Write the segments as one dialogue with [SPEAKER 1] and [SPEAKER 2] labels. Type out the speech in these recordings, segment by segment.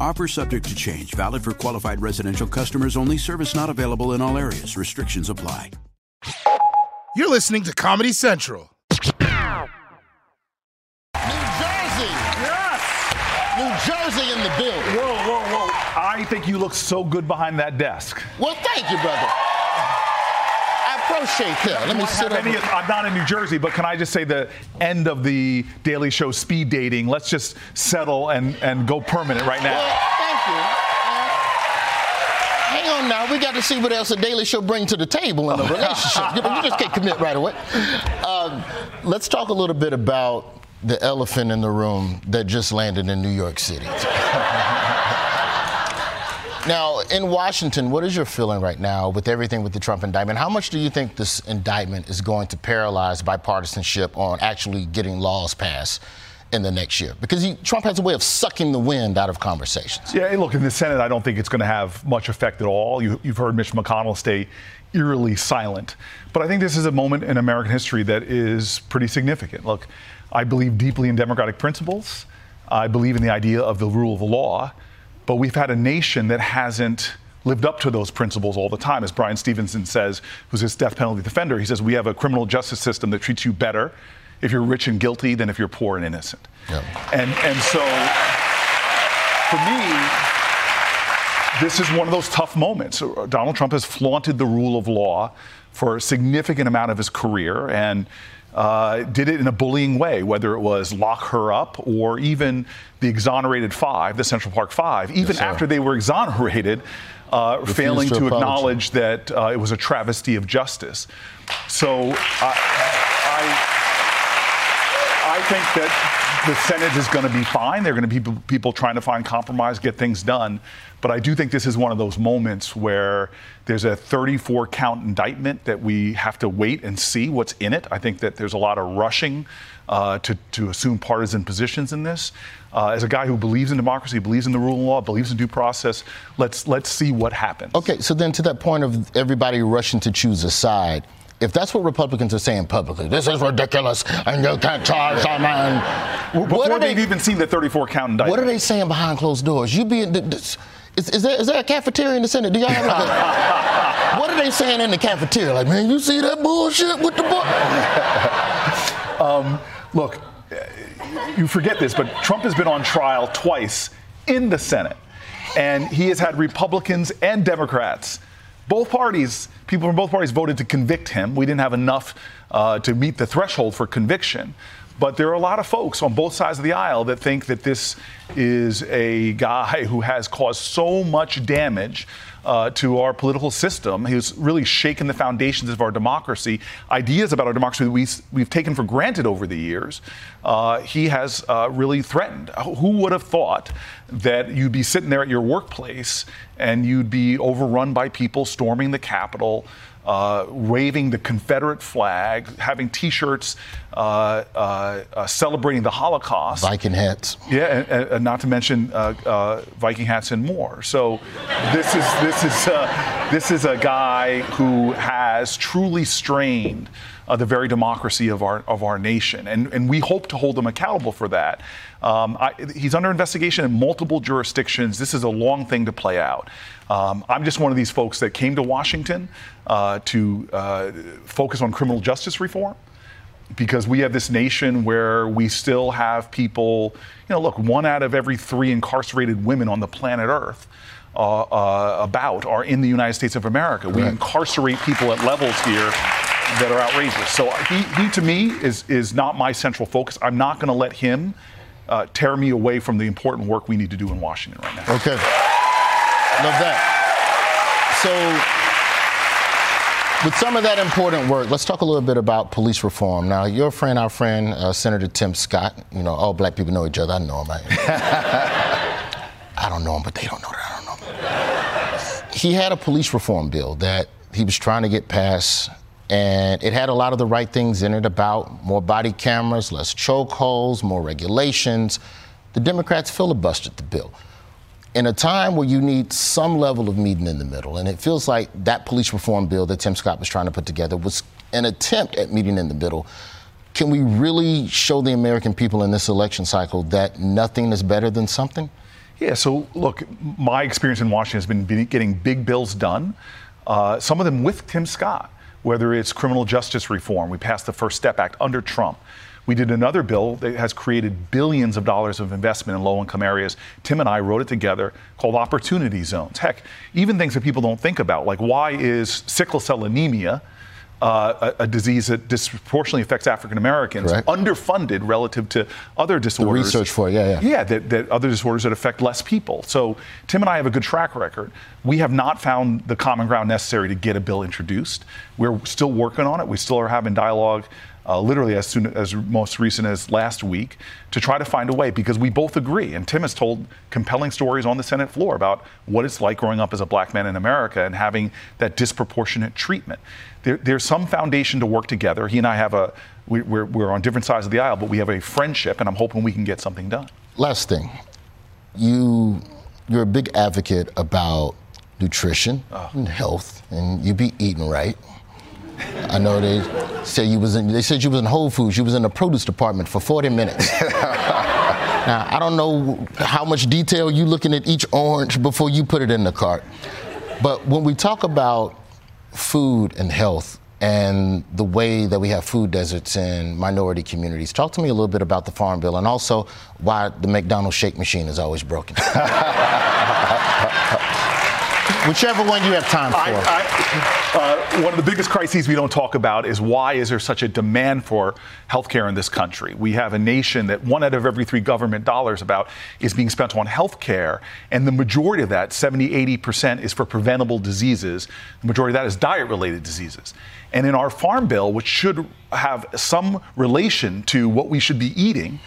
[SPEAKER 1] Offer subject to change, valid for qualified residential customers only. Service not available in all areas. Restrictions apply.
[SPEAKER 2] You're listening to Comedy Central.
[SPEAKER 3] New Jersey. Yes. New Jersey in the building.
[SPEAKER 4] Whoa, whoa, whoa. I think you look so good behind that desk.
[SPEAKER 3] Well, thank you, brother. I appreciate that. Let me sit
[SPEAKER 4] Any-. I'm not in New Jersey, but can I just say the end of the Daily Show speed dating? Let's just settle and, and go permanent right now.
[SPEAKER 3] Well, thank you. Uh, Hang on now. We got to see what else the Daily Show brings to the table in a relationship. you, know, you just can't commit right away. Um, let's talk a little bit about the elephant in the room that just landed in New York City. Now, in Washington, what is your feeling right now with everything with the Trump indictment? How much do you think this indictment is going to paralyze bipartisanship on actually getting laws passed in the next year? Because he, Trump has a way of sucking the wind out of conversations.
[SPEAKER 4] Yeah, look, in the Senate, I don't think it's going to have much effect at all. You, you've heard Mitch McConnell stay eerily silent. But I think this is a moment in American history that is pretty significant. Look, I believe deeply in democratic principles, I believe in the idea of the rule of law, but we've had a nation that hasn't lived up to those principles all the time. As Bryan Stevenson says, who's his death penalty defender, he says, We have a criminal justice system that treats you better if you're rich and guilty than if you're poor and innocent.
[SPEAKER 3] Yeah.
[SPEAKER 4] And, and so, for me, this is one of those tough moments. Donald Trump has flaunted the rule of law for a significant amount of his career and uh, did it in a bullying way, whether it was lock her up or even the exonerated five, the Central Park Five, even
[SPEAKER 3] sir.
[SPEAKER 4] after they were exonerated, uh, failing
[SPEAKER 3] to
[SPEAKER 4] to, acknowledge that uh, it was a travesty of justice. So I, I, I think that the Senate is going to be fine. There are going to be people, people trying to find compromise, get things done. But I do think this is one of those moments where there's a 34 count indictment that we have to wait and see what's in it. I think that there's a lot of rushing uh, to, to assume partisan positions in this. Uh, as a guy who believes in democracy, believes in the rule of law, believes in due process, let's, let's see what happens.
[SPEAKER 3] Okay, so then to that point of everybody rushing to choose a side, if that's what Republicans are saying publicly, this is ridiculous, and you can't charge man.
[SPEAKER 4] Before
[SPEAKER 3] What are
[SPEAKER 4] they've
[SPEAKER 3] they?
[SPEAKER 4] even seen the 34 count indictment.
[SPEAKER 3] What are they saying behind closed doors? You be th- th- is, is there is there a cafeteria in the Senate? Do y'all have like a, what are they saying in the cafeteria? Like, man, you see that bullshit with the book?
[SPEAKER 4] Um, look, you forget this, but Trump has been on trial twice in the Senate. And he has had Republicans and Democrats, both parties, people from both parties voted to convict him. We didn't have enough uh, to meet the threshold for conviction. But there are a lot of folks on both sides of the aisle that think that this is a guy who has caused so much damage uh, to our political system. He's really shaken the foundations of our democracy. Ideas about our democracy that we, we've taken for granted over the years, uh, he has uh, really threatened. Who would have thought that you'd be sitting there at your workplace and you'd be overrun by people storming the Capitol? uh, waving the Confederate flag, having T-shirts uh, uh, uh, celebrating the Holocaust.
[SPEAKER 3] Viking hats.
[SPEAKER 4] Yeah, and, and not to mention uh, uh, Viking hats and more. So this is this is uh, this is a guy who has truly strained uh, the very democracy of our of our nation, and and we hope to hold him accountable for that. Um, I, he's under investigation in multiple jurisdictions. This is a long thing to play out. Um, I'm just one of these folks that came to Washington uh, to uh, focus on criminal justice reform because we have this nation where we still have people, you know, look, one out of every three incarcerated women on the planet Earth uh, uh, about are in the United States of America. We incarcerate people at levels here that are outrageous. So he, he to me, is, is not my central focus. I'm not going to let him uh, tear me away from the important work we need to do in Washington right now.
[SPEAKER 3] Okay. Love that. So, with some of that important work, let's talk a little bit about police reform. Now, your friend, our friend, uh, Senator Tim Scott, you know, all black people know each other. I know him. I, I don't know him, but they don't know that I don't know him. He had a police reform bill that he was trying to get passed, and it had a lot of the right things in it about more body cameras, less chokeholds, more regulations. The Democrats filibustered the bill in a time where you need some level of meeting in the middle, and it feels like that police reform bill that Tim Scott was trying to put together was an attempt at meeting in the middle. Can we really show the American people in this election cycle that nothing is better than something?
[SPEAKER 4] Yeah, so look, my experience in Washington has been getting big bills done, uh, some of them with Tim Scott, whether it's criminal justice reform. We passed the First Step Act under Trump. We did another bill that has created billions of dollars of investment in low income areas. Tim and I wrote it together called Opportunity Zones. Heck, even things that people don't think about, like why is sickle cell anemia? Uh, a, a, disease that disproportionately affects African Americans, underfunded relative to other disorders.
[SPEAKER 3] The research for it, yeah, yeah.
[SPEAKER 4] Yeah, that, that, other disorders that affect less people. So Tim and I have a good track record. We have not found the common ground necessary to get a bill introduced. We're still working on it. We still are having dialogue uh, literally as soon as most recent as last week, to try to find a way because we both agree. And Tim has told compelling stories on the Senate floor about what it's like growing up as a black man in America and having that disproportionate treatment. There, there's some foundation to work together. He and I have a we, we're, we're on different sides of the aisle, but we have a friendship, and I'm hoping we can get something done.
[SPEAKER 3] Last thing, you you're a big advocate about nutrition oh. and health, and you be eating right. I know they said you was in. They said you was in Whole Foods. You was in the produce department for 40 minutes. now I don't know how much detail you looking at each orange before you put it in the cart. But when we talk about food and health and the way that we have food deserts in minority communities, talk to me a little bit about the Farm Bill and also why the McDonald's shake machine is always broken. Whichever one you have time for. I,
[SPEAKER 4] I, uh, one of the biggest crises we don't talk about is why is there such a demand for health care in this country? We have a nation that one out of every three government dollars about is being spent on health care, and the majority of that, 70, 80%, is for preventable diseases. The majority of that is diet related diseases. And in our farm bill, which should have some relation to what we should be eating,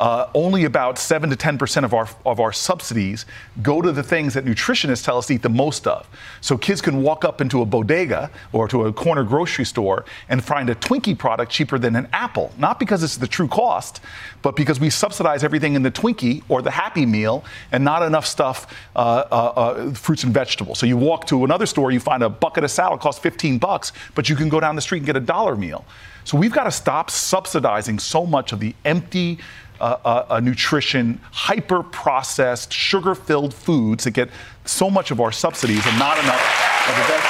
[SPEAKER 4] uh, only about 7 to 10% of our, of our subsidies go to the things that nutritionists tell us to eat the most of. So kids can walk up into a bodega or to a corner grocery store and find a Twinkie product cheaper than an apple. Not because it's the true cost, but because we subsidize everything in the Twinkie or the Happy Meal and not enough stuff, uh, uh, uh fruits and vegetables. So you walk to another store, you find a bucket of salad costs 15 bucks, but you can go down the street and get a dollar meal. So we've got to stop subsidizing so much of the empty uh, uh, a nutrition, hyper processed, sugar filled foods that get so much of our subsidies and not enough of the best.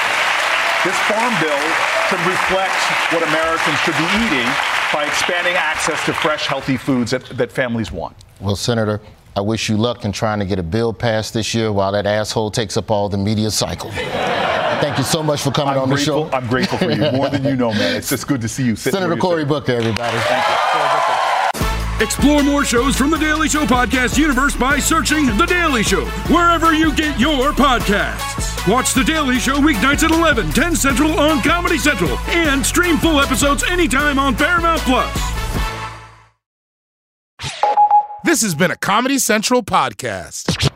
[SPEAKER 4] This farm bill should reflect what Americans should be eating by expanding access to fresh, healthy foods that, that families want.
[SPEAKER 3] Well, Senator, I wish you luck in trying to get a bill passed this year while that asshole takes up all the media cycle. Thank you so much for coming
[SPEAKER 4] I'm
[SPEAKER 3] on
[SPEAKER 4] grateful,
[SPEAKER 3] the show.
[SPEAKER 4] I'm grateful for you more than you know, man. It's just good to see you.
[SPEAKER 3] Senator Cory Booker, everybody.
[SPEAKER 4] Thank you.
[SPEAKER 5] Explore more shows from the Daily Show podcast universe by searching The Daily Show wherever you get your podcasts. Watch The Daily Show weeknights at 11, 10 Central on Comedy Central, and stream full episodes anytime on Paramount Plus.
[SPEAKER 2] This has been a Comedy Central podcast.